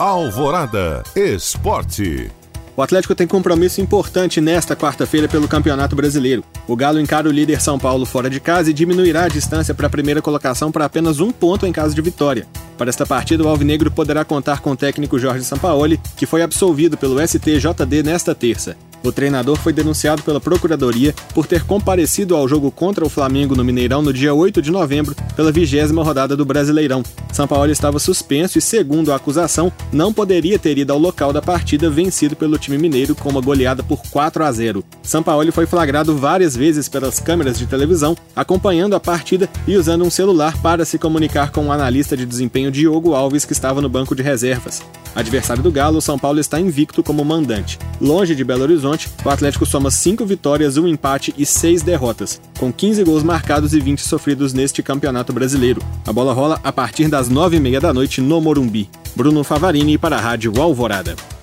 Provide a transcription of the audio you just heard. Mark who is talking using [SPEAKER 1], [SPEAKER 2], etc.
[SPEAKER 1] Alvorada Esporte.
[SPEAKER 2] O Atlético tem compromisso importante nesta quarta-feira pelo Campeonato Brasileiro. O Galo encara o líder São Paulo fora de casa e diminuirá a distância para a primeira colocação para apenas um ponto em caso de vitória. Para esta partida, o Alvinegro poderá contar com o técnico Jorge Sampaoli, que foi absolvido pelo STJD nesta terça. O treinador foi denunciado pela Procuradoria por ter comparecido ao jogo contra o Flamengo no Mineirão no dia 8 de novembro, pela vigésima rodada do Brasileirão. São Paulo estava suspenso e, segundo a acusação, não poderia ter ido ao local da partida vencido pelo time mineiro com uma goleada por 4 a 0. São Paulo foi flagrado várias vezes pelas câmeras de televisão, acompanhando a partida e usando um celular para se comunicar com o analista de desempenho Diogo Alves, que estava no banco de reservas. Adversário do Galo, São Paulo está invicto como mandante. Longe de Belo Horizonte, o Atlético soma 5 vitórias, 1 empate e 6 derrotas, com 15 gols marcados e 20 sofridos neste campeonato brasileiro. A bola rola a partir das 9h30 da noite no Morumbi. Bruno Favarini para a Rádio Alvorada.